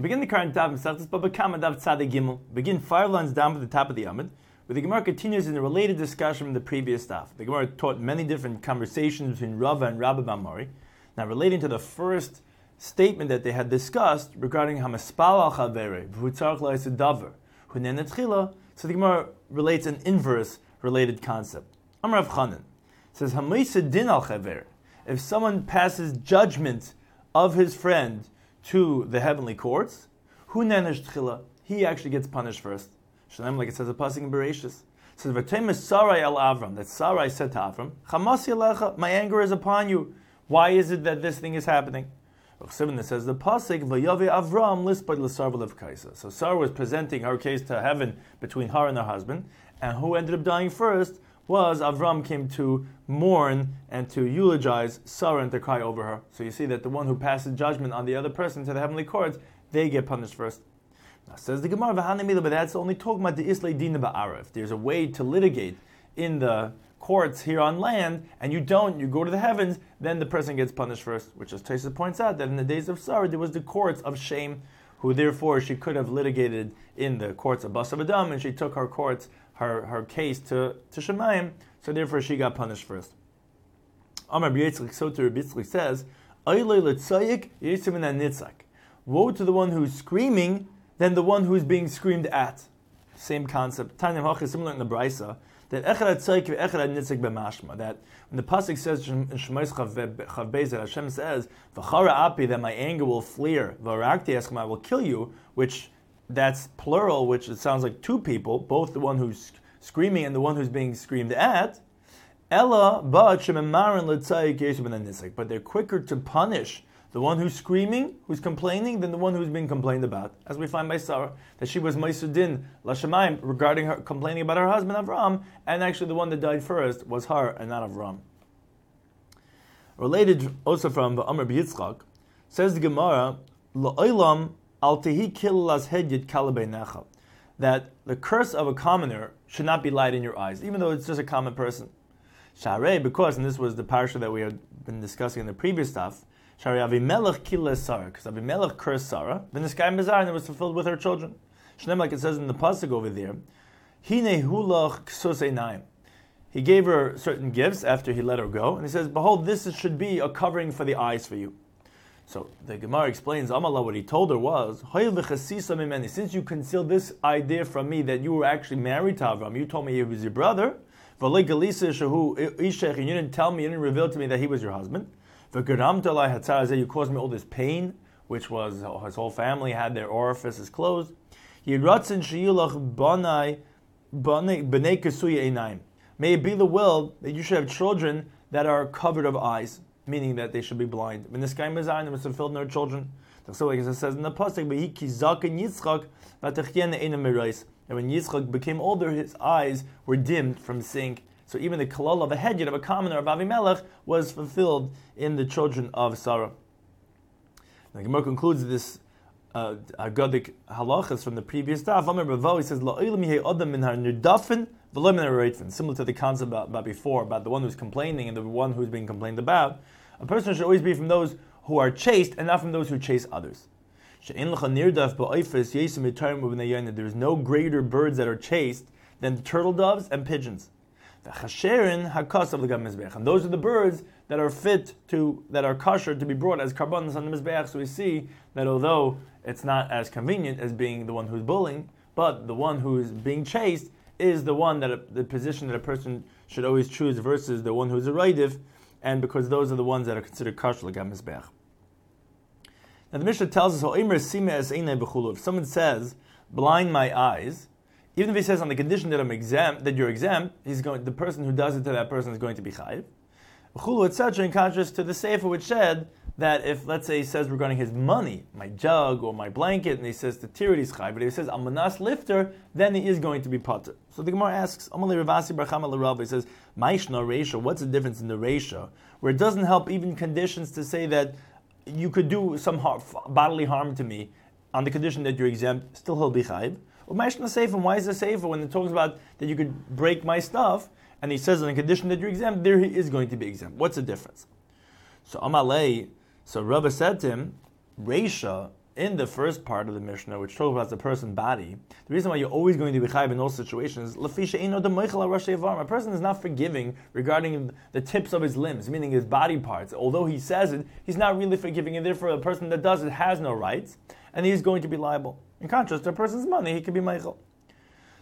Begin the current Daf Masechtas Baba Kama Daf Tzadei Gimel. Begin five lines down at the top of the Amid, where the Gemara continues in a related discussion from the previous Daf. The Gemara taught many different conversations between Rava and Rabbi Bamari. Now, relating to the first statement that they had discussed regarding Hamaspal al Chavere, V'hutzarch la'isidavar, Hunen Etchila, so the Gemara relates an inverse related concept. Amr of Chanan says, Hamaisa din al if someone passes judgment of his friend to the heavenly courts, who nenesh he actually gets punished first. Shalem, like it says a passing in Bereshis. It says, V'temes Sarai el Avram, that Sarai said to Avram, Chamasi alecha, my anger is upon you. Why is it that this thing is happening? It says the pasuk v'yave Avram lispad l'sarvalev kaisa. So Sarah was presenting her case to heaven between her and her husband, and who ended up dying first was Avram came to mourn and to eulogize Sarah and to cry over her. So you see that the one who passes judgment on the other person to the heavenly courts, they get punished first. Now says the Gemara, but that's only talking about the Islay Dina Ba'ara. There's a way to litigate in the courts here on land, and you don't, you go to the heavens, then the person gets punished first. Which, as Taisa points out, that in the days of Sarah, there was the courts of shame, who therefore she could have litigated in the courts of Basav Adam, and she took her courts her, her case to, to Shemayim, so therefore she got punished first. Amar B'yitzlik Soter Bitzlik says, Woe to the one who's screaming than the one who's being screamed at. Same concept. Tanya Hach is similar in the Brisa. That Echad Tzaik Echad Nitzik B'mashma. That when the pasuk says in Shemais Chav Beis that Hashem says V'chara Api that my anger will flare V'arakti Eschem I will kill you, which that's plural, which it sounds like two people, both the one who's screaming and the one who's being screamed at. Ella, but but they're quicker to punish the one who's screaming, who's complaining, than the one who's being complained about. As we find by Sarah, that she was Maisudin Lashamayim regarding her complaining about her husband Avram, and actually the one that died first was her and not Avram. Related also from the Amr Yitzchak, says the Gemara, La'olam Al that the curse of a commoner should not be light in your eyes, even though it's just a common person. Sharei, because, and this was the parsha that we had been discussing in the previous stuff, Sharei Avimelech kille Sarah, because Avimelech cursed Sarah, then the sky Mizar, and it was fulfilled with her children. Shnem, like it says in the pasuk over there, Hine hulach He gave her certain gifts after he let her go, and he says, Behold, this should be a covering for the eyes for you. So the Gemara explains, Amala, what he told her was, since you concealed this idea from me that you were actually married to Avram, you told me he was your brother, and you didn't tell me, you didn't reveal to me that he was your husband. You caused me all this pain, which was his whole family had their orifices closed. May it be the will that you should have children that are covered of eyes meaning that they should be blind. When this guy Mazayin was fulfilled in their children. So like it says in the Pasuk, but he kizak and Yitzchak, and when Yitzchak became older, his eyes were dimmed from seeing. So even the kalal of a head, of a commoner of Avimelech, was fulfilled in the children of Sarah. The Gemara concludes this uh, Agadic halachas from the previous daf. Amr Bavo, he says, Similar to the concept about, about before, about the one who's complaining and the one who's being complained about. A person should always be from those who are chased and not from those who chase others. There is no greater birds that are chased than the turtle doves and pigeons. And those are the birds that are fit to, that are kosher to be brought as karbanos on the mizbeach. So we see that although it's not as convenient as being the one who's bullying, but the one who is being chased is the one that a, the position that a person should always choose versus the one who's a raidiv, and because those are the ones that are considered kosher like. Now the Mishnah tells us, if someone says, blind my eyes, even if he says on the condition that I'm exempt, that you're exempt, he's going, the person who does it to that person is going to be chayiv. etc. In contrast to the sefer which said that if, let's say, he says regarding his money, my jug or my blanket, and he says the tirit is chayiv, but if he says amanas lifter, then he is going to be potter. So the Gemara asks, Amalei Ravasi Barcham he says, Maishna Resha, what's the difference in the Resha? Where it doesn't help even conditions to say that you could do some harm, bodily harm to me on the condition that you're exempt, still he'll be chayiv. Well, Maishna Sefer, why is it Sefer when it talks about that you could break my stuff, and he says on the condition that you're exempt, there he is going to be exempt. What's the difference? So Amalei, so Rava said to him, Resha, in the first part of the Mishnah, which talks about the person's body, the reason why you're always going to be chayiv in all situations, lafisha eno de a person is not forgiving regarding the tips of his limbs, meaning his body parts. Although he says it, he's not really forgiving, and therefore a person that does it has no rights, and he's going to be liable. In contrast, to a person's money, he could be meichel.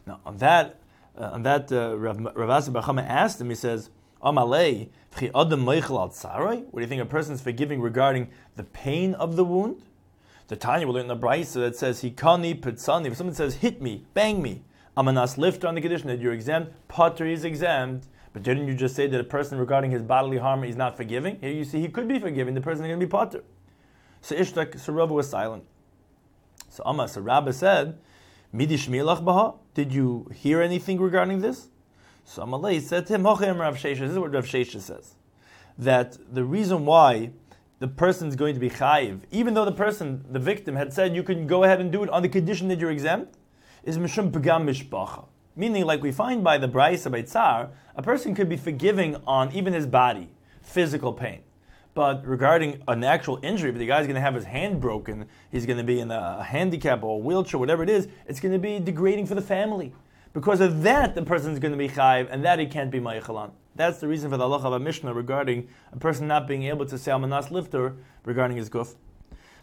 Now, on that, uh, on that, uh, Rav, Rav Bachama asked him, he says, Amalei, what do you think a person is forgiving regarding the pain of the wound? The Tanya will learn the Brisa that says Hikani Pitzani. If someone says hit me, bang me, Amanas lift on the condition that you're exempt, Potter is exempt. But didn't you just say that a person regarding his bodily harm is not forgiving? Here you see he could be forgiving, the person is going to be Potter. So Ishtak, so was silent. So Amma, so Rabba said, Midi Baha, did you hear anything regarding this? So Amalei said to him, Rav Shesha, this is what Rav Shesha says, that the reason why the person is going to be chayiv, even though the person, the victim, had said you can go ahead and do it on the condition that you're exempt, is mishum pegam mishpacha. Meaning, like we find by the Braisa by Tsar, a person could be forgiving on even his body, physical pain. But regarding an actual injury, if the guy's going to have his hand broken, he's going to be in a handicap or a wheelchair, whatever it is, it's going to be degrading for the family. Because of that, the person is going to be chayiv, and that he can't be ma'ichalan. That's the reason for the halacha of a Mishnah regarding a person not being able to say almanas lifter regarding his guf.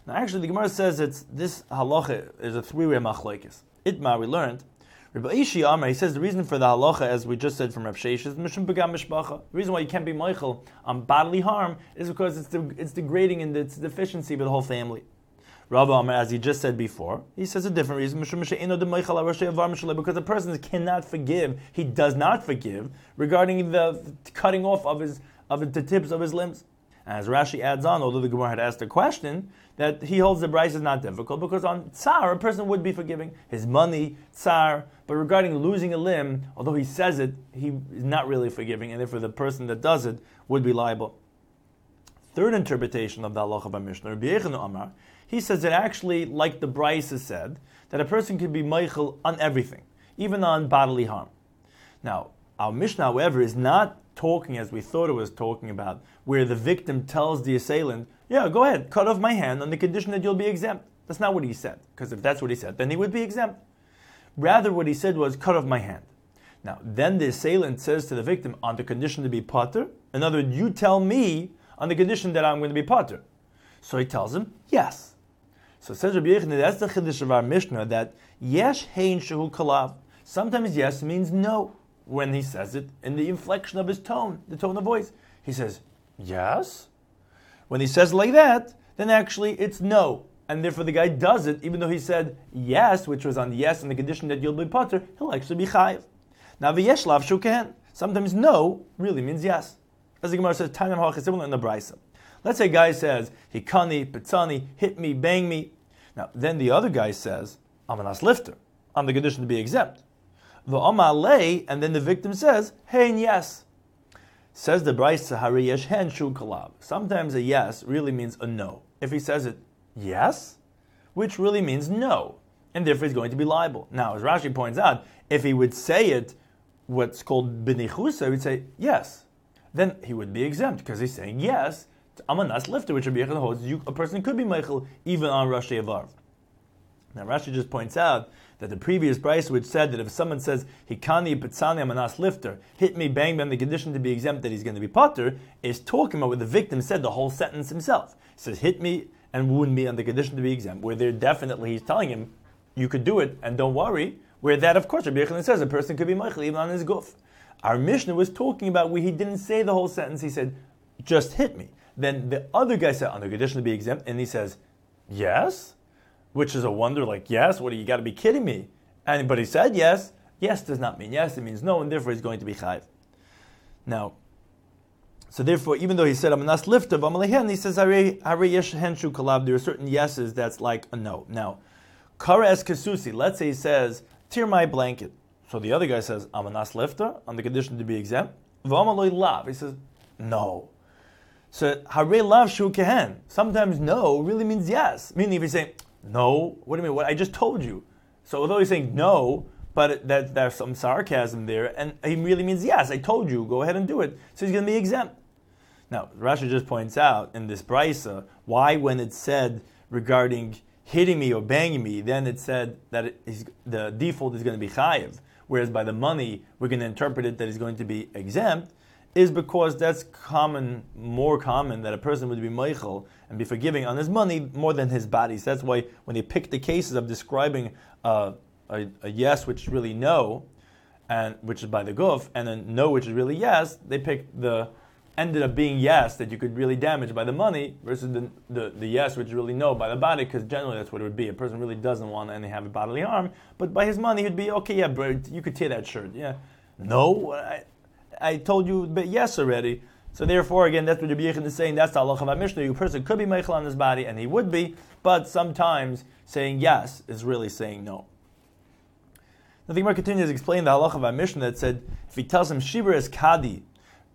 Now, actually, the Gemara says it's this halacha is a three-way machlokes. Itma, we learned. Rabbi Ishi Amar, he says the reason for the halacha, as we just said from Rav Sheish, is mishum begam mishpacha. The reason why you can't be meichel on bodily harm is because it's, de- it's degrading and it's deficiency of the whole family. Rabbi Amar, as he just said before, he says a different reason. Because the person cannot forgive, he does not forgive regarding the cutting off of his of the tips of his limbs. As Rashi adds on, although the Gemara had asked a question, that he holds the Bryce is not difficult because on tsar a person would be forgiving his money, tsar, but regarding losing a limb, although he says it, he is not really forgiving, and therefore the person that does it would be liable. Third interpretation of the Allah of Mishnah, Rabbi Amar, he says that actually, like the Bryce has said, that a person can be meichel on everything, even on bodily harm. Now, our Mishnah, however, is not talking as we thought it was talking about, where the victim tells the assailant, Yeah, go ahead, cut off my hand on the condition that you'll be exempt. That's not what he said, because if that's what he said, then he would be exempt. Rather, what he said was, Cut off my hand. Now, then the assailant says to the victim, On the condition to be potter, in other words, you tell me on the condition that I'm going to be potter. So he tells him, Yes. So says Rabbi Yechon, that's the chiddush of our Mishnah that yesh hein shehu kalav. Sometimes yes means no when he says it in the inflection of his tone, the tone of voice. He says yes. When he says like that, then actually it's no, and therefore the guy does it even though he said yes, which was on yes on the condition that you'll be potter. He'll actually be chayiv. Now v'yesh lav shuken. Sometimes no really means yes. As the Gemara says, halach similar in the Brisa. Let's say a guy says, Hikani, Pitzani, hit me, bang me. Now, then the other guy says, I'm an lifter, on the condition to be exempt. The V'amalei, and then the victim says, Hein, yes. Says the Brisa, Hariyesh hen shu kalab. Sometimes a yes really means a no. If he says it, yes, which really means no, and therefore he's going to be liable. Now, as Rashi points out, if he would say it, what's called benichusa, he would say yes. Then he would be exempt because he's saying yes, Amanas lifter, which Rabbi Yechon holds, you, a person could be meichel even on Rashi Avar. Now Rashi just points out that the previous price, which said that if someone says Hikani Pitzani Amanas lifter, hit me, bang me on the condition to be exempt that he's going to be potter, is talking about what the victim said the whole sentence himself. He says hit me and wound me on the condition to be exempt, where there definitely he's telling him you could do it and don't worry. Where that, of course, Rabbi Yechon says a person could be meichel even on his guf. Our Mishnah was talking about where he didn't say the whole sentence. He said, just hit me. Then the other guy said, on the condition to be exempt, and he says, yes, which is a wonder, like, yes, what you got to be kidding me? And, but he said yes. Yes does not mean yes, it means no, and therefore he's going to be chayv. Now, so therefore, even though he said, I'm not lifter, he says, henshu kalab, there are certain yeses that's like a no. Now, kara es kasusi, let's say he says, tear my blanket. So the other guy says, I'm a nas lifter, on the condition to be exempt. V'amaloi lav, he says, no. So hare lav shu kehen. Sometimes no really means yes. Meaning if you say no, what do you mean? What I just told you. So although he's saying no, but that there's some sarcasm there, and he really means yes. I told you, go ahead and do it. So he's going to be exempt. Now Rashi just points out in this brisa why when it said regarding hitting me or banging me, then it said that it the default is going to be chayiv. Whereas by the money, we're going to interpret it that he's going to be exempt, is because that's common, more common that a person would be meichel and be forgiving on his money more than his body. So that's why when they pick the cases of describing uh, a, a, yes, which is really no, and which is by the goof, and then no, which is really yes, they pick the ended up being yes that you could really damage by the money versus the, the, the yes which is really no by the body because generally that's what it would be. A person really doesn't want any have a bodily harm but by his money he'd be okay yeah bro you could tear that shirt. Yeah. No I, I told you but yes already so therefore again that's what Rabbi is saying that's the halacha of Mishnah a person could be meichel on his body and he would be but sometimes saying yes is really saying no the Gemara continues to explain the halacha of Mishnah that said if he tells him Shibur is Kadi,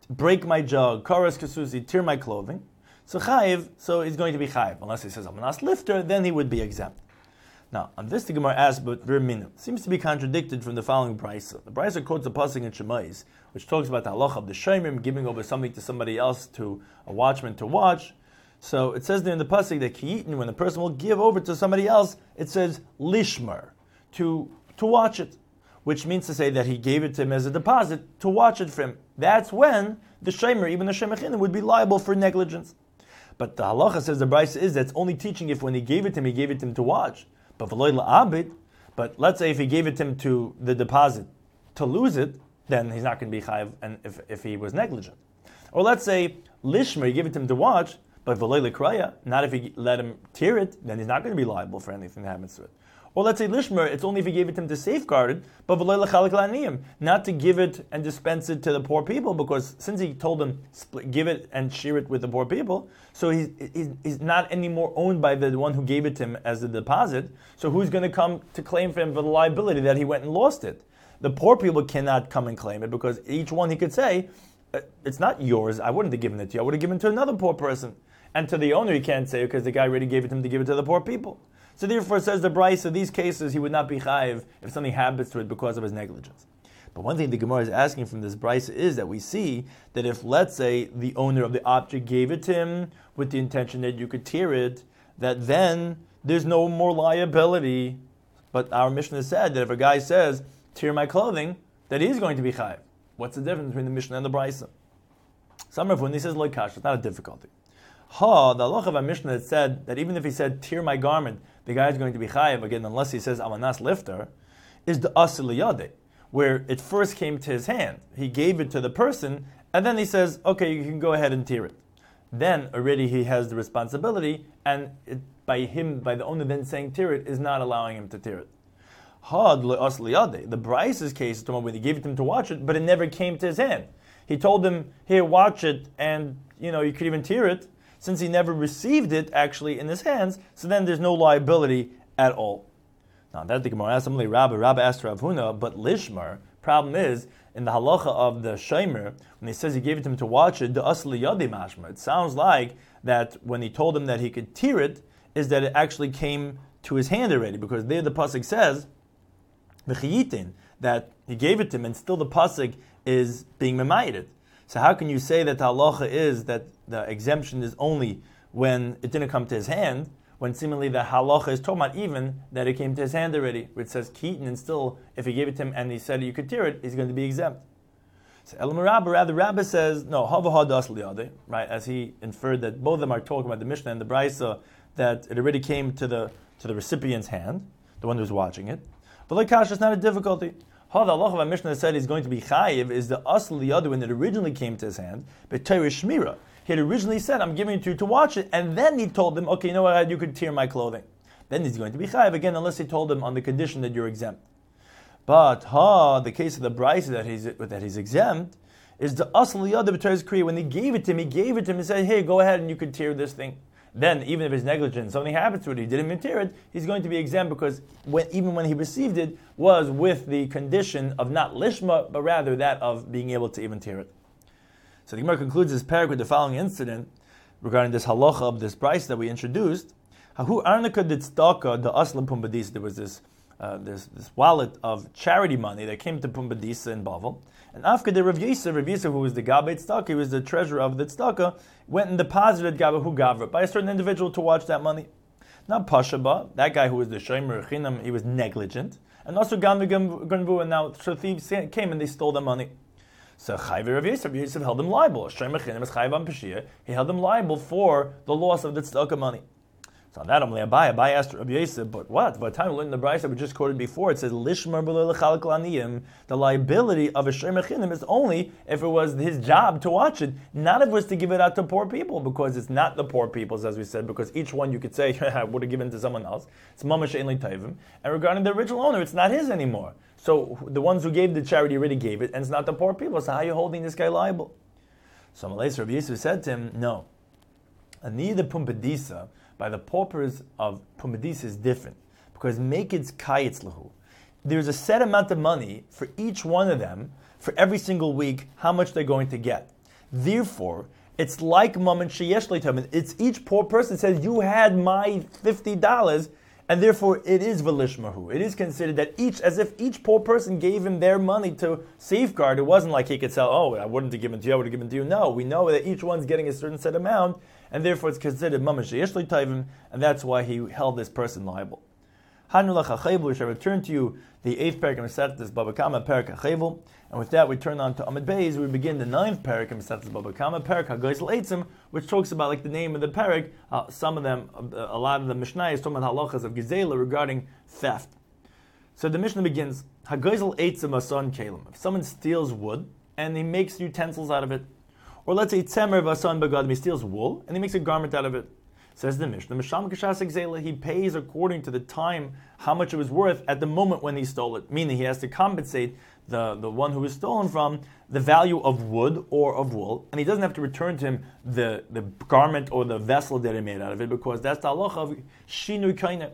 break my jug, karas kasusi, tear my clothing, so chayiv, so he's going to be chayiv. Unless he says I'm not lifter, then he would be exempt. Now, on this the Gemara asks, but Verminu seems to be contradicted from the following brisa. The brisa quotes a passage in Shemais, which talks about the halacha of the shemim giving over something to somebody else, to a watchman to watch. So it says there in the pasuk that kiyitin, when the person will give over to somebody else, it says lishmer, to to watch it which means to say that he gave it to him as a deposit to watch it for him. That's when the Shemer, even the Shemachin, would be liable for negligence. But the halacha says the Bryce is that's only teaching if when he gave it to him, he gave it to him to watch. But abid, but let's say if he gave it to him to the deposit to lose it, then he's not going to be chayiv and if, if he was negligent. Or let's say lishmer, he gave it to him to watch, but v'loy kraya, not if he let him tear it, then he's not going to be liable for anything that happens to it. Or let's say lishmer, it's only if he gave it to him to safeguard it, but not to give it and dispense it to the poor people, because since he told them give it and share it with the poor people, so he's, he's, not anymore owned by the one who gave it to him as a deposit. So who's going to come to claim for him for the liability that he went and lost it? The poor people cannot come and claim it because each one he could say, uh, it's not yours. I wouldn't have given it to you. I would have given it to another poor person. And to the owner, he can't say because the guy already gave it to him to give it to the poor people. So therefore, says the Bryce, in these cases, he would not be chayiv if something happens to it because of his negligence. But one thing the Gemara is asking from this Bryce is that we see that if, let's say, the owner of the object gave it to him with the intention that you could tear it, that then there's no more liability. But our mission Mishnah said that if a guy says, tear my clothing, that he's going to be chayiv. What's the difference between the Mishnah and the Bryce? Some of when he says loikash, it's not a difficulty. Ha, the Allah of our Mishnah that said that even if he said, tear my garment, the guy is going to be chayiv again, unless he says amanas lifter, is the asil where it first came to his hand. He gave it to the person, and then he says, okay, you can go ahead and tear it. Then already he has the responsibility, and it, by him, by the owner then saying tear it, is not allowing him to tear it. Had The Bryce's case is tomorrow when he gave it to him to watch it, but it never came to his hand. He told him, here, watch it, and you know, you could even tear it since he never received it actually in his hands, so then there's no liability at all. Now that the Gemara asked somebody, Rabbi, Rabbi asked Rav Huna, but Lishmar, problem is, in the halacha of the Shomer, when he says he gave it to him to watch it, the asli mashma, it sounds like that when he told him that he could tear it, is that it actually came to his hand already, because there the pasuk says, that he gave it to him, and still the pasuk is being memayed. So how can you say that the halacha is that the exemption is only when it didn't come to his hand, when seemingly the halacha is talking about even that it came to his hand already, which says keaton, and still, if he gave it to him and he said you could tear it, he's going to be exempt. So Elam Rabba, rather, Rabba says, no, Havahadas right, as he inferred that both of them are talking about the Mishnah and the Brisa, that it already came to the to the recipient's hand, the one who's watching it. But like Kash, it's not a difficulty. How the Allah of Mishnah said he's going to be chayiv is the asl other one that originally came to his hand, but Torah Shmira. He had originally said, I'm giving it to you to watch it, and then he told them, okay, you know what, you could tear my clothing. Then he's going to be chayiv again, unless he told them on the condition that you're exempt. But ha, the case of the Bryce that he's that he's exempt is the asl the other kriya. When he gave it to him, he gave it to him and said, hey, go ahead and you could tear this thing then even if his negligence, something happens to it, he didn't material it, he's going to be exempt because when, even when he received it was with the condition of not lishma, but rather that of being able to even tear it. So the Gemara concludes this paragraph with the following incident regarding this halacha of this price that we introduced. There was this, uh, this this wallet of charity money that came to Pumbedisa in Bavel. And after the Rav Yisrael, Rav Yisrael, who was the Gabet Tzedakah, he was the treasurer of the Tzedakah, went and deposited Gabahu Gavra by a certain individual to watch that money. Not Pashaba, that guy who was the Shomer Chinam, he was negligent. And also Gam Ganvu, and now so thieves came and they stole the money. So Chayv Rav Yosef, Yosef held them liable. Shomer Chinam is Chayv He held them liable for the loss of the tzedakah money. So on that, Amalei Abai, Abai asked Rabbi Yosef, but what? By the time we learned the Brisa we just quoted before, it says, Lishmar the liability of a Shemechinim is only if it was his job to watch it, not if it was to give it out to poor people, because it's not the poor people's, as we said, because each one you could say, I would have given to someone else. It's Mamash Ein Tavim. And regarding the original owner, it's not his anymore. So the ones who gave the charity already gave it, and it's not the poor people. So how are you holding this guy liable? So Amalei Rabbi Yosef said to him, no. Ani the Pumbedisa, by the paupers of Pumadis is different because make it kayitz lahu. There's a set amount of money for each one of them for every single week how much they're going to get. Therefore, it's like moment sheyesh It's each poor person says you had my fifty dollars, and therefore it is velishmahu. It is considered that each, as if each poor person gave him their money to safeguard. It wasn't like he could sell. Oh, I wouldn't have given to you. I would have given to you. No, we know that each one's getting a certain set amount, and therefore it's considered mamash yeshli taivim, and that's why he held this person liable. Hanulach we shall return to you the eighth parak of Masechtas Baba Kama parak Hachevel, and with that we turn on to Amid Beis. We begin the ninth parak of Masechtas Baba Kama parak Hagoisel Eitzim, which talks about like the name of the parak. Uh, some of them, uh, a lot of the Mishnah is talking about halachas of Gizela regarding theft. So the Mishnah begins Hagoisel Eitzim Ason Kalim. If someone steals wood and he makes utensils out of it, or let's say Tzemer Vasan Bagadim, he steals wool and he makes a garment out of it. Says the Mishnah, Misham Kashas he pays according to the time how much it was worth at the moment when he stole it, meaning he has to compensate the, the one who was stolen from the value of wood or of wool, and he doesn't have to return to him the, the garment or the vessel that he made out of it, because that's the halacha of Shinu Kaina.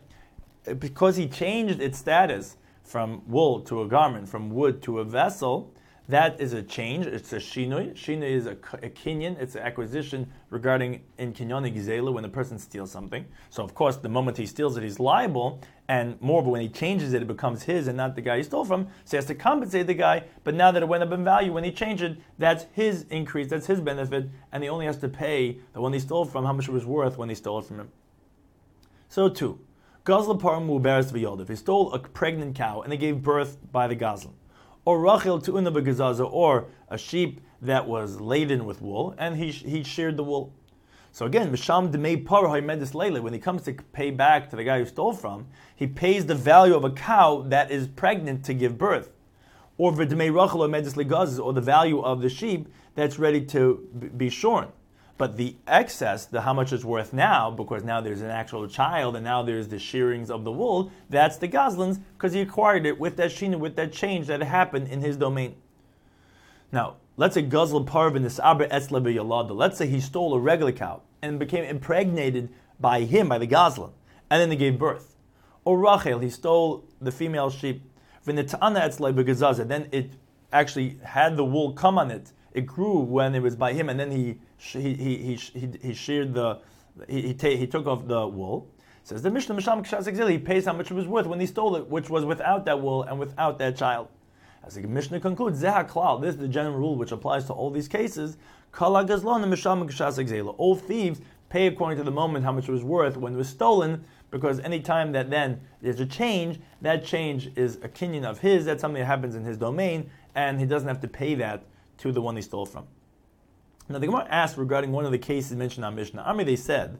Because he changed its status from wool to a garment, from wood to a vessel, that is a change. It's a shinoi. Shinoi is a, a kinyan. It's an acquisition regarding in kinyonic gizela when the person steals something. So of course, the moment he steals it, he's liable. And more, but when he changes it, it becomes his and not the guy he stole from. So he has to compensate the guy. But now that it went up in value, when he changed it, that's his increase. That's his benefit, and he only has to pay the one he stole from how much it was worth when he stole it from him. So two, gazla param uberes v'yoldiv. He stole a pregnant cow and they gave birth by the gazlan or Rachel to Una or a sheep that was laden with wool, and he, he sheared the wool. So again, Misham Demei Parah Medis Leile, when he comes to pay back to the guy who stole from, he pays the value of a cow that is pregnant to give birth. Or V'Demei Rachel or Medis Legazes, or the value of the sheep that's ready to be shorn. But the excess, the how much it's worth now, because now there's an actual child and now there's the shearings of the wool, that's the Goslins because he acquired it with that shina, with that change that happened in his domain. Now, let's say Gazlan Parvin this Aber Etzle Yalada. Let's say he stole a regular cow and became impregnated by him, by the Goslin, and then they gave birth. Or Rachel, he stole the female sheep. Then it actually had the wool come on it. It grew when it was by him, and then he he, he, he, he sheared the, he, he, he took off the wool. Says the Mishnah, Misham Kshas he pays how much it was worth when he stole it, which was without that wool and without that child. As the Mishnah concludes, Zeha Klal, this is the general rule which applies to all these cases. Kala Gazlon and Misham Kshas All thieves pay according to the moment how much it was worth when it was stolen, because any time that then there's a change, that change is a kinyan of his, that's something that happens in his domain, and he doesn't have to pay that to the one they stole from. Now the Gemara asked regarding one of the cases mentioned on Mishnah Army. They said,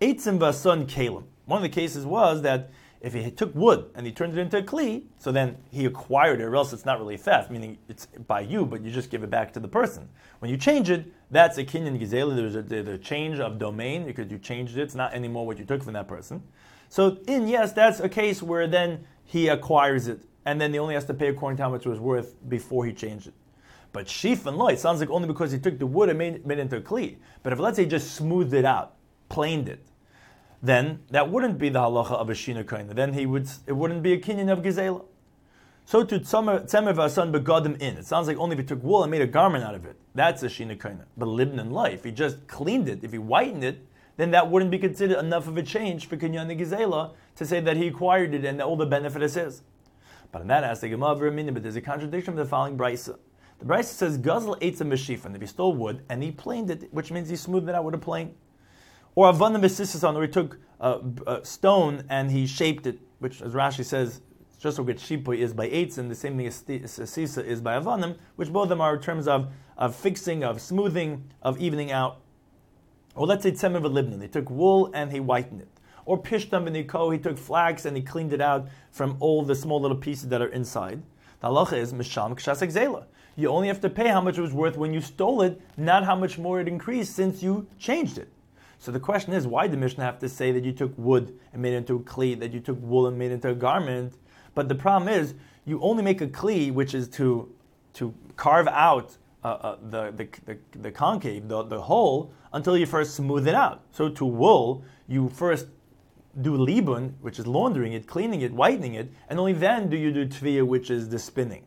Eitzim vason kalim. One of the cases was that if he took wood and he turned it into a kli, so then he acquired it, or else it's not really theft, meaning it's by you, but you just give it back to the person. When you change it, that's a kinyan gizela. There's a, a change of domain because you changed it. It's not anymore what you took from that person. So in yes, that's a case where then he acquires it, and then he only has to pay according to how much it was worth before he changed it. But sheaf and loy, it sounds like only because he took the wood and made, made it into a kli. But if let's say he just smoothed it out, planed it, then that wouldn't be the halacha of a shina kaina. Then he would it wouldn't be a kinyan of gizela. So to tzemer vasan begadim in. It sounds like only if he took wool and made a garment out of it. That's a shina kaina. But libn in life, he just cleaned it. If he whitened it, then that wouldn't be considered enough of a change for kinyan gizela to say that he acquired it and all the benefit is his. But in that aspect, but there's a contradiction of the following brisa. The Brisa says, Guzzle ate some mishifan. If he stole wood and he planed it, which means he smoothed it out with a plane. Or avanim b'sisason, or he took a, a, stone and he shaped it, which, as Rashi says, just what shipui is by eights, and the same thing as sisa is by avanim, which both of them are in terms of, of fixing, of smoothing, of evening out. Or let's say tzemer v'libnin, they took wool and he whitened it. Or pishtam v'niko, he took flax and he cleaned it out from all the small little pieces that are inside. The halacha is misham kshasek zela. You only have to pay how much it was worth when you stole it, not how much more it increased since you changed it. So the question is, why did Mishnah have to say that you took wood and made it into a kli, that you took wool and made it into a garment? But the problem is, you only make a kli, which is to to carve out uh, uh, the, the, the, the, concave, the, the hole, until you first smooth it out. So to wool, you first do libun, which is laundering it, cleaning it, whitening it, and only then do you do tviyah, which is the spinning.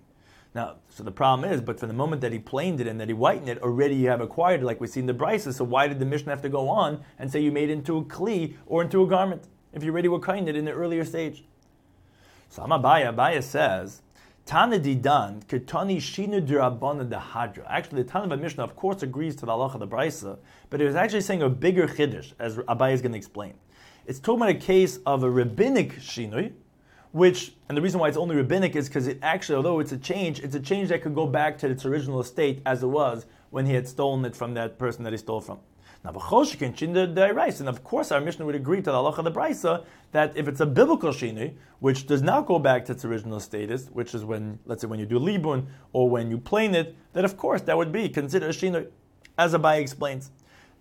Now, so the problem is, but from the moment that he planed it and that he whitened it, already you have acquired it, like we see in the Brisa. So why did the Mishnah have to go on and say you made it into a kli or into a garment if you already were kind it in the earlier stage? So Amabaya, Abaya says, Tana didan ketani shinu dirabana dehadra. Actually, the Tana of Mishnah, of course, agrees to the halacha of the Brisa, but it was actually saying a bigger chiddush, as Abaya is going to explain. It's talking about a case of a rabbinic shinui, which, and the reason why it's only rabbinic is because it actually, although it's a change, it's a change that could go back to its original state as it was when he had stolen it from that person that he stole from. Now, and of course, our Mishnah would agree to the halacha the Brisa that if it's a biblical shini, which does not go back to its original status, which is when, let's say, when you do libun or when you plane it, that of course that would be considered a shini, as Abai explains.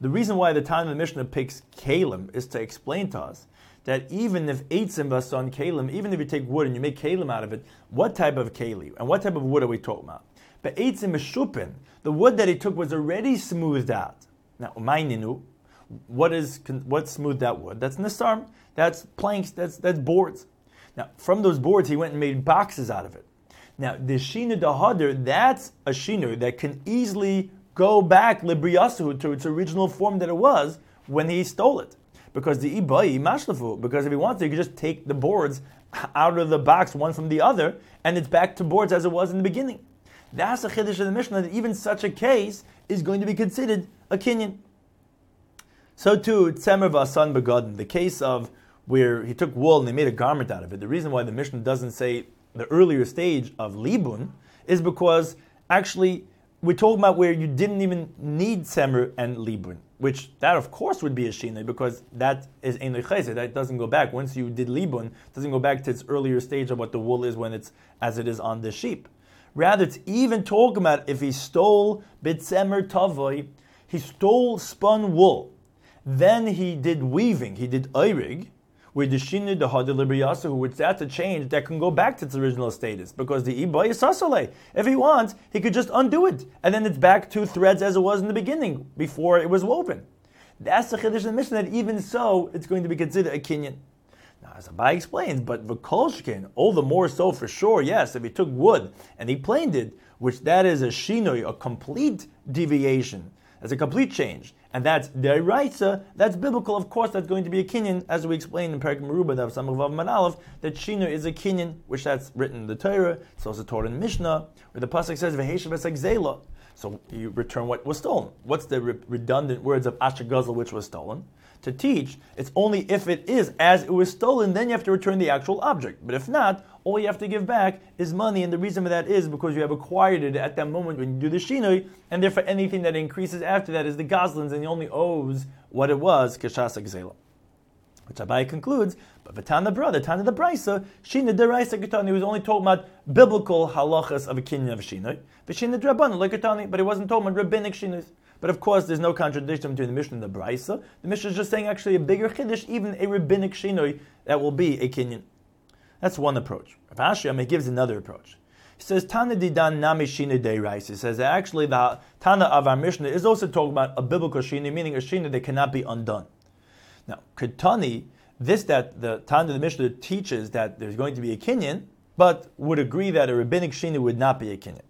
The reason why the time of the Mishnah picks Kalim is to explain to us that even if eitzim vason kalim, even if you take wood and you make kalim out of it, what type of kali and what type of wood are we talking about? But eitzim meshupin, the wood that he took was already smoothed out. Now, maininu, what is what smoothed out wood? That's nisarm. That's planks. That's that's boards. Now, from those boards, he went and made boxes out of it. Now, the shina dahadr, that's a shina that can easily go back libriyasu to its original form that it was when he stole it because the ibai mashlafu. Because if he wants to, he could just take the boards out of the box one from the other, and it's back to boards as it was in the beginning. That's the chiddush of the Mishnah that even such a case is going to be considered a kinyan. So too, tzemer v'asan begadim, the case of where he took wool and they made a garment out of it. The reason why the Mishnah doesn't say the earlier stage of libun is because actually we're talking about where you didn't even need tzemer and libun which that of course would be a shina because that is ein That doesn't go back. Once you did libun, doesn't go back to its earlier stage of what the wool is when it's as it is on the sheep. Rather, it's even talking about if he stole bitzemer tavoy, he stole spun wool, then he did weaving, he did oirig, where the shinu the hadil which that's a change that can go back to its original status because the iba is sasale. If he wants, he could just undo it, and then it's back to threads as it was in the beginning before it was woven. That's the chiddush of mission that even so, it's going to be considered a kinyan. Now, as Abai explains, but Vikolshkin, all the more so for sure, yes, if he took wood and he planed it, which that is a shinoi, a complete deviation, as a complete change and that's deraisa, that's biblical. Of course, that's going to be a kinyan, as we explained in Perik Meruba, Samavav Manalov, that Shinu is a kinyan, which that's written in the Torah. It's also taught in Mishnah, where the pasuk says Veheshav Zela. So you return what was stolen. What's the re- redundant words of Asher which was stolen? To teach, it's only if it is as it was stolen, then you have to return the actual object. But if not, all you have to give back is money, and the reason for that is because you have acquired it at that moment when you do the shinoi, and therefore anything that increases after that is the goslins, and he only owes what it was, kashasa gzela. Which Abai concludes, but Vatana brother, Tana the Brisa, Shina deraisa Gatani was only talking about biblical halachas of a kinyan of Shinoi, but Shina Drabana like Gatani, but he wasn't talking about rabbinic Shinos. But of course, there's no contradiction between the Mishnah and the Brisa. The Mishnah is just saying actually a bigger chiddush, even a rabbinic Shinoi, that will be a kinyan. That's one approach. Rav gives another approach. He says Tana didan nami shina de He says actually the Tana of our Mishnah is also talking about a biblical shina, meaning a shina that cannot be undone. Now, Ketani, this that the Tana of the Mishnah teaches that there's going to be a kinyan, but would agree that a rabbinic shina would not be a kinyan.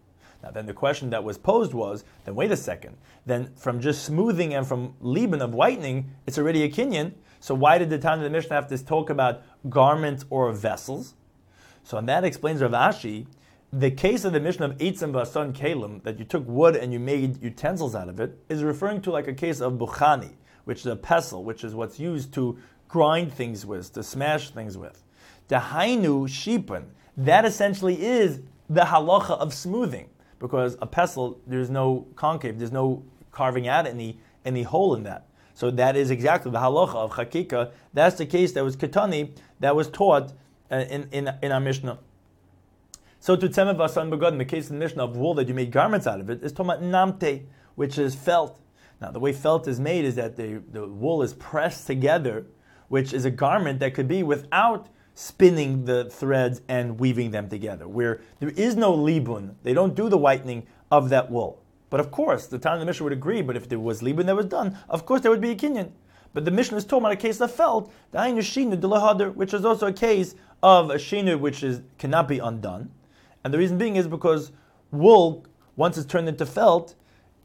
Now, then the question that was posed was, then wait a second. Then from just smoothing and from liban of whitening, it's already a kinyan. So why did the Tana of the Mishnah have to talk about garments or vessels? So and that explains Rav Ashi, the case of the Mishnah of Eitzim Vasan Kalim, that you took wood and you made utensils out of it, is referring to like a case of Bukhani, which is a pestle, which is what's used to grind things with, to smash things with. The hainu shipun, that essentially is the halacha of smoothing, because a pestle, there's no concave, there's no carving out any, any hole in that. So that is exactly the halacha of chakika. That's the case that was katani, that was taught uh, in, in, in our Mishnah. So to tzemev begod, in the case of the Mishnah of wool that you made garments out of it, is talking about namte, which is felt. Now the way felt is made is that the, the wool is pressed together, which is a garment that could be without spinning the threads and weaving them together, where there is no libun. They don't do the whitening of that wool. But of course, the time of the Mishnah would agree, but if there was libun that was done, of course there would be a kinyan. But the Mishnah is talking about a case of felt, the Shinu which is also a case of a shinu which is cannot be undone. And the reason being is because wool, once it's turned into felt,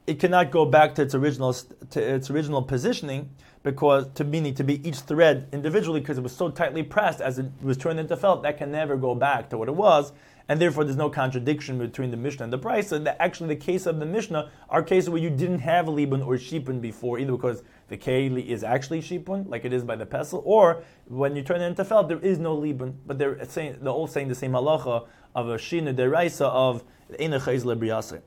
it cannot go back to its original to its original positioning because to meaning to be each thread individually because it was so tightly pressed as it was turned into felt that can never go back to what it was and therefore there's no contradiction between the Mishnah and the Price. And actually, the case of the Mishnah are cases where you didn't have libun or shipun before, either because the keli is actually shipun, like it is by the pestle, or when you turn it into felt, there is no libun, but they're saying they're all saying the same halacha of a shina deraisa of ena chayz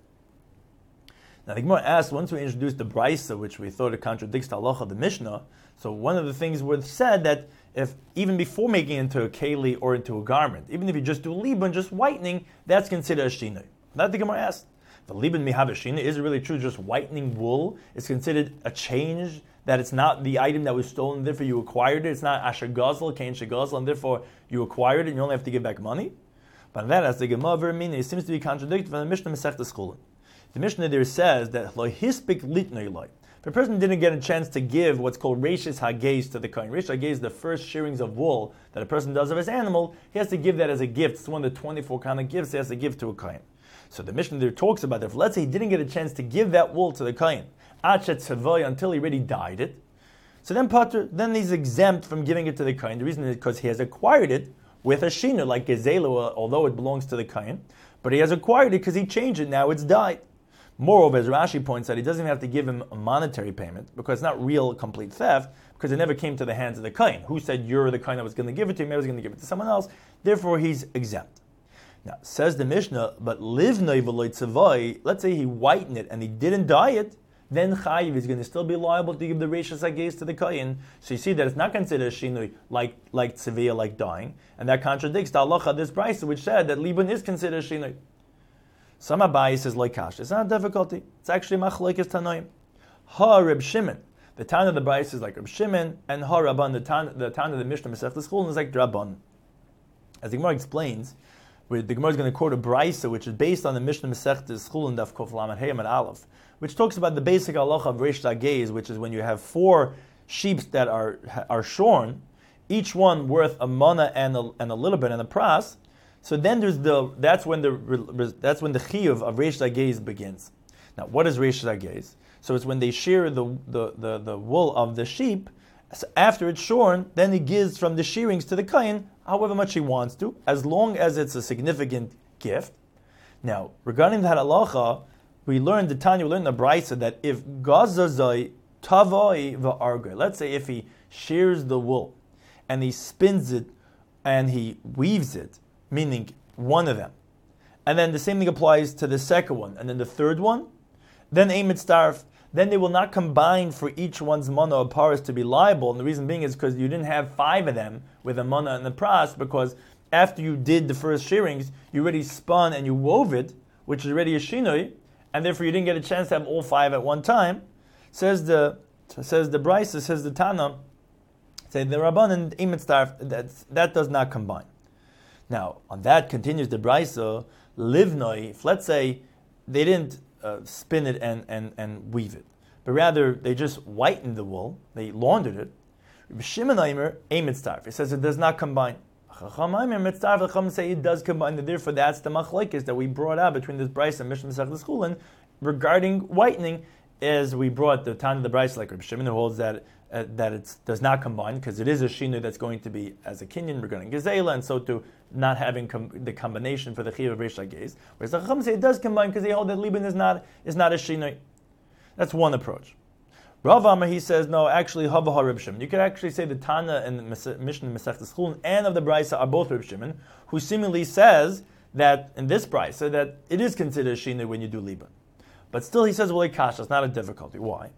Now the Gemara asked once we introduced the brisa, which we thought it contradicts the halacha of the Mishnah. So one of the things was said that if even before making it into a keli or into a garment, even if you just do libun, just whitening, that's considered a shina. That the Gemara asked. The libun mihav shina is it really true? Just whitening wool is considered a change that it's not the item that was stolen, therefore you acquired it. It's not asher gazel, kain shegazel, and therefore you acquired it and you only have to give back money. But that, as the Gemara meaning, it seems to be contradicted from the Mishnah Schulin. The Mishnah there says that lo hispik litnoiloi. If a person didn't get a chance to give what's called rashis hagez to the kohen, rashis hagez is the first shearings of wool that a person does of his animal, he has to give that as a gift. It's one of the 24 kind of gifts he has to give to a kohen. So the Mishnah there talks about that. If let's say he didn't get a chance to give that wool to the kohen, until he already dyed it, so then Potter, then he's exempt from giving it to the kohen. The reason is because he has acquired it with a shina, like Gezelu, although it belongs to the Kain, but he has acquired it because he changed it, now it's died. Moreover, as Rashi points out, he doesn't even have to give him a monetary payment because it's not real complete theft because it never came to the hands of the Kain. Who said you're the Kain that was going to give it to him? I was going to give it to someone else. Therefore, he's exempt. Now, says the Mishnah, but live let's say he whitened it and he didn't dye it, then Chayiv is going to still be liable to give the Rishas Agez to the Kayin. So you see that it's not considered Shinui like, like Tziviyah, like dying. And that contradicts the Allah this price, which said that Liban is considered Shinui. Some Abayis is like Kash. It's not a difficulty. It's actually Machlaikis Tanoim. Ha Reb Shimon. The town of the Bryce is like Reb Shimon, and Ha Rabban, the town, the town of the Mishnah Masech school is like Rabban. As the Gemara explains, where the Gemara is going to quote a Brisa, which is based on the Mishnah Masech school Daf Kof Lamed Heyam and Aleph which talks about the basic halacha of Reish Gaze, which is when you have four sheep that are are shorn, each one worth a mana and a, and a little bit and a pras. So then there's the that's when the that's when the chiyuv of Reish Gaze begins. Now, what is Reish Gaze? So it's when they shear the, the, the, the wool of the sheep. So after it's shorn, then he gives from the shearings to the kain however much he wants to, as long as it's a significant gift. Now, regarding that halacha, we learned the Tanya, we learned the Brisa that if gazazai tavai va'argay, let's say if he shears the wool and he spins it and he weaves it, meaning one of them, and then the same thing applies to the second one, and then the third one, then aim at starf, then they will not combine for each one's mana or paras to be liable. And the reason being is because you didn't have five of them with a mana and the pras, because after you did the first shearings, you already spun and you wove it, which is already a shinoi, and therefore you didn't get a chance to have all five at one time. Says the says the Brisa, says the Tana, say the Rabban and Imet that that does not combine. Now on that continues the Brisa, livnoi. If let's say they didn't uh, spin it and, and, and weave it, but rather they just whitened the wool, they laundered it. Shimon Aimer, It says it does not combine. Chachamim say it does combine. Therefore, that's the machlekes that we brought out between this Bryce and Mishnah Masech Schulin regarding whitening. As we brought the time of the Bryce, like Reb Shimon, who holds that uh, that it does not combine because it is a shinu that's going to be as a kinyan regarding gezela, and so to not having com- the combination for the chiv of Reish Gaze. Whereas the Chacham say it does combine because they hold that Liban is not is not a shinu. That's one approach. Rav Amar, he says, no, actually, Hava Rib Shimon. You could actually say the Tana and the Mishnah Masech Chulin and of the Brisa are both Rib Shimon, who seemingly says that in this Brisa that it is considered Shina when you do Liban. But still, he says, well, Kasha, it's not a difficulty. Why?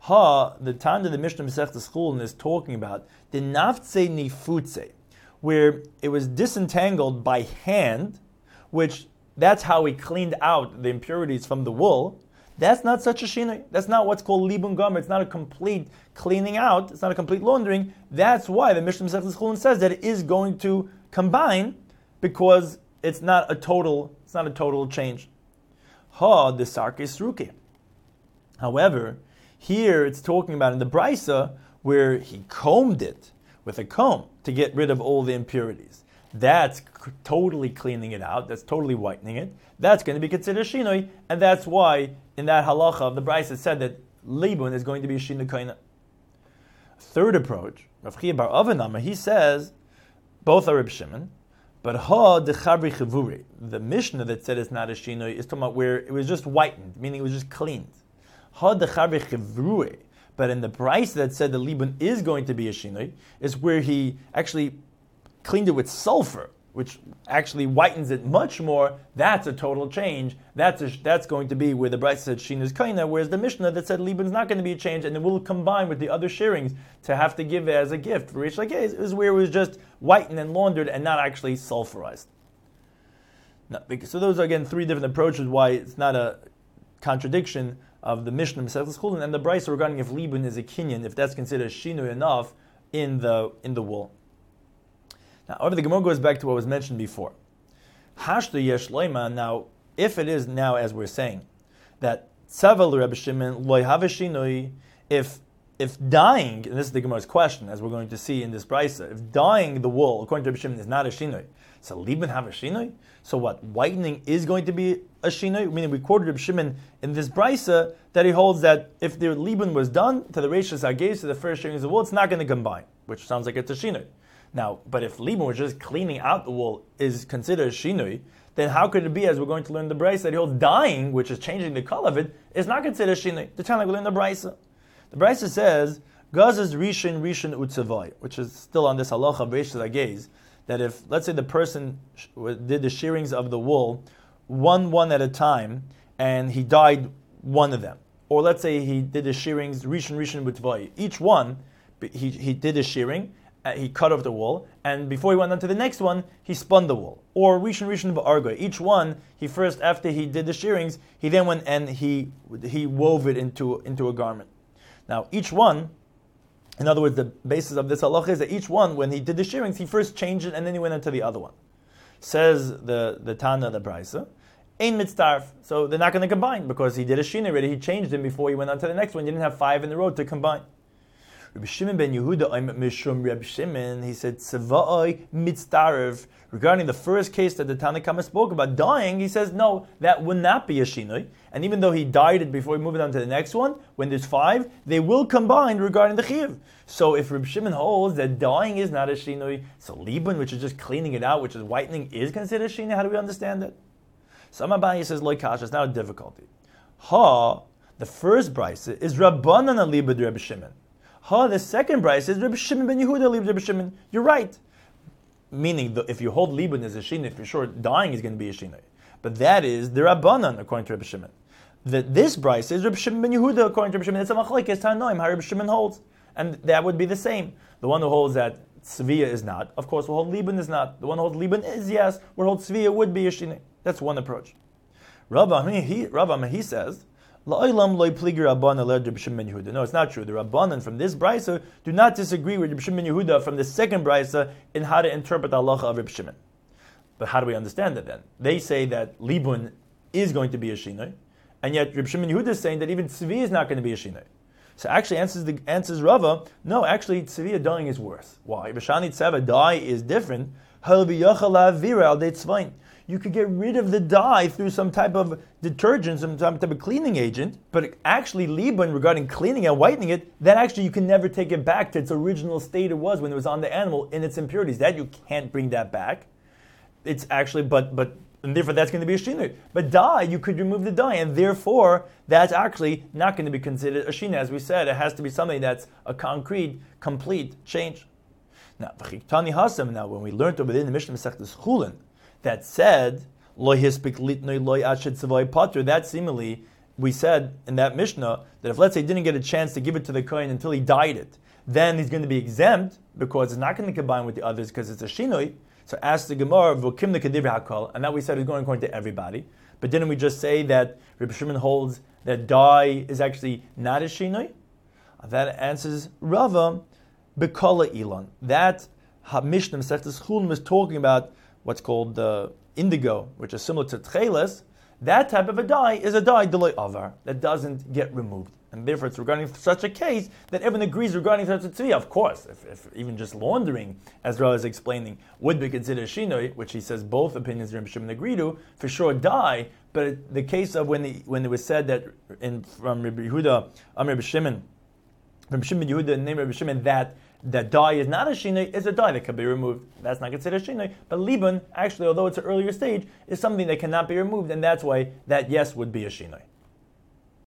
Ha, the Tana, the Mishnah Masech Chulin is talking about the Naftse Nifutse, where it was disentangled by hand, which that's how he cleaned out the impurities from the wool. That's not such a shinoi. That's not what's called libun gomer. It's not a complete cleaning out. It's not a complete laundering. That's why the Mishnah Masechtas Chulin says that it is going to combine because it's not a total. It's not a total change. Ha the sarkis ruke. However, here it's talking about in the brisa where he combed it with a comb to get rid of all the impurities. That's totally cleaning it out. That's totally whitening it. That's going to be considered shinoi, and that's why in that halacha of the Brisa said that libun is going to be shinoi. Third approach, Rav bar Avanama, he says both are Reb Shimon, but ha dechabri chavuri, the Mishnah that said it's not a shinoi is talking about where it was just whitened, meaning it was just cleaned. Ha dechabri chavuri, but in the brisa that said the libun is going to be a shinoi, is where he actually cleaned it with sulfur, which actually whitens it much more. That's a total change. That's a, that's going to be where the Brisa said Shin is Kaina, whereas the Mishnah that said libun is not going to be a change, and it will combine with the other shearings to have to give it as a gift for Rish Lakez, is where it was just whitened and laundered and not actually sulfurized. so those are again three different approaches why it's not a contradiction of the Mishnah and the Brisa regarding if libun is a kinyan, if that's considered shinu enough in the in the wool. Now, however, the Gemara goes back to what was mentioned before. Hashtu yesh loima. Now, if it is now as we're saying that tzavel Rebbe Shimon loy havashinoi, if if dying, and this is the Gemara's question, as we're going to see in this brisa, if dying the wool, according to Rebbe Shimon, is not a shinoi, so liban have a shinoi. So what? Whitening is going to be a shinoi. Meaning, we quoted Rebbe Shimon in this brisa that he holds that if the liban was done to the rachis agez to the first shearing of the wool, it's not going to combine, which sounds like it's a shinoi. Now, but if libun was just cleaning out the wool is considered shinui, then how could it be, as we're going to learn the brisa, that he'll dying, which is changing the color of it, is not considered shinui? The time like we learn the brisa. The brisa says, Gaz is rishon rishon utzavai, which is still on this halacha Rishon gaze, that if, let's say the person did the shearings of the wool, one one at a time, and he died one of them. Or let's say he did the shearings rishon rishon utzavai. Each one, he, he did the shearing, uh, he cut off the wool, and before he went on to the next one, he spun the wool. Or Rishon Rishon Argo. Each one, he first, after he did the shearings, he then went and he, he wove it into, into a garment. Now, each one, in other words, the basis of this halach is that each one, when he did the shearings, he first changed it and then he went into the other one. Says the, the Tana, the Brisa, Ein mitzdarf. So they're not going to combine because he did a shin already. He changed them before he went on to the next one. You didn't have five in the row to combine. Rabbi Shimon ben Yehuda, I'm Mishum Rabbi Shimon, he said, Tzava'oi mitzdarev. Regarding the first case that the Tanna Kamma spoke about, dying, he says, no, that would not be a shinoi. And even though he died it before he moved on to the next one, when there's five, they will combine regarding the chiv. So if Rabbi Shimon holds that dying is not a shinoi, so libun, which is just cleaning it out, which is whitening, is considered a shinoi, how do we understand it? So Amabai says, loikash, it's not a difficulty. Ha, the first brisa is Rabbanan alibad Rabbi Shimon. Ha, the second brisa is Rabbi Shimon ben Yehuda leaves Rabbi Shimon. You're right. Meaning, if you hold Liban as a Shina, for sure dying is going to be a Shina. But that is the Rabbanan, according to Rabbi Shimon. That this brisa is Rabbi Shimon ben Yehuda, according to Rabbi Shimon. It's a machlekes tanoim, how Rabbi Shimon holds. And that would be the same. The one who holds that Svia is not, of course, will hold Liban is not. The one who holds Liban is, yes. Where hold Svia would be a Shina. That's one approach. Rabbi, he, Rabbi, he says, no, it's not true. The Rabbanan from this brisa do not disagree with Reb Shimon Yehuda from the second brisa in how to interpret the halacha of Reb Shimon. But how do we understand it then? They say that libun is going to be a shinoi, and yet Reb Shimon Yehuda is saying that even tzvi is not going to be a shinoi. So actually, answers the answers Rava. No, actually, tzvi dying is worse. Why? B'shani tzeva die is different you could get rid of the dye through some type of detergent, some type of cleaning agent, but actually Liban regarding cleaning and whitening it, that actually you can never take it back to its original state it was when it was on the animal in its impurities. That you can't bring that back. It's actually, but but and therefore that's going to be a shinui. But dye, you could remove the dye, and therefore that's actually not going to be considered a shinui. As we said, it has to be something that's a concrete, complete change. Now, Tani Hasam. Now, when we learned over within the Mishnah Masechtas Chulin that said loy hispik litnoi loy ashid savoy potter, that seemingly we said in that Mishnah that if let's say he didn't get a chance to give it to the kohen until he dyed it, then he's going to be exempt because it's not going to combine with the others because it's a shinoi. So ask the Gemara, Vukim the Kedivri and that we said is going according to everybody. But didn't we just say that Rabbi Shimon holds that dye is actually not a shinoi? That answers Rava, Bekala Ilan. That Mishnah Masechtas Chulin was talking about what's called the indigo, which is similar to tcheles. That type of a dye is a dye deloy avar that doesn't get removed. And therefore, it's regarding such a case that everyone agrees regarding such a tzvi. Of course, if, if, even just laundering, as Rav is explaining, would be considered shinoi, which he says both opinions Rabbi Shimon agree to, for sure dye. But the case of when the, when it was said that in, from Rabbi Yehuda, um, Rabbi Shimon, Rabbi Shimon Yehuda, name Rabbi Shimon, that that dye is not a shinoi, is a dye that can be removed. That's not considered a shinoi. But libun, actually, although it's an earlier stage, is something that cannot be removed, and that's why that yes would be a shinoi.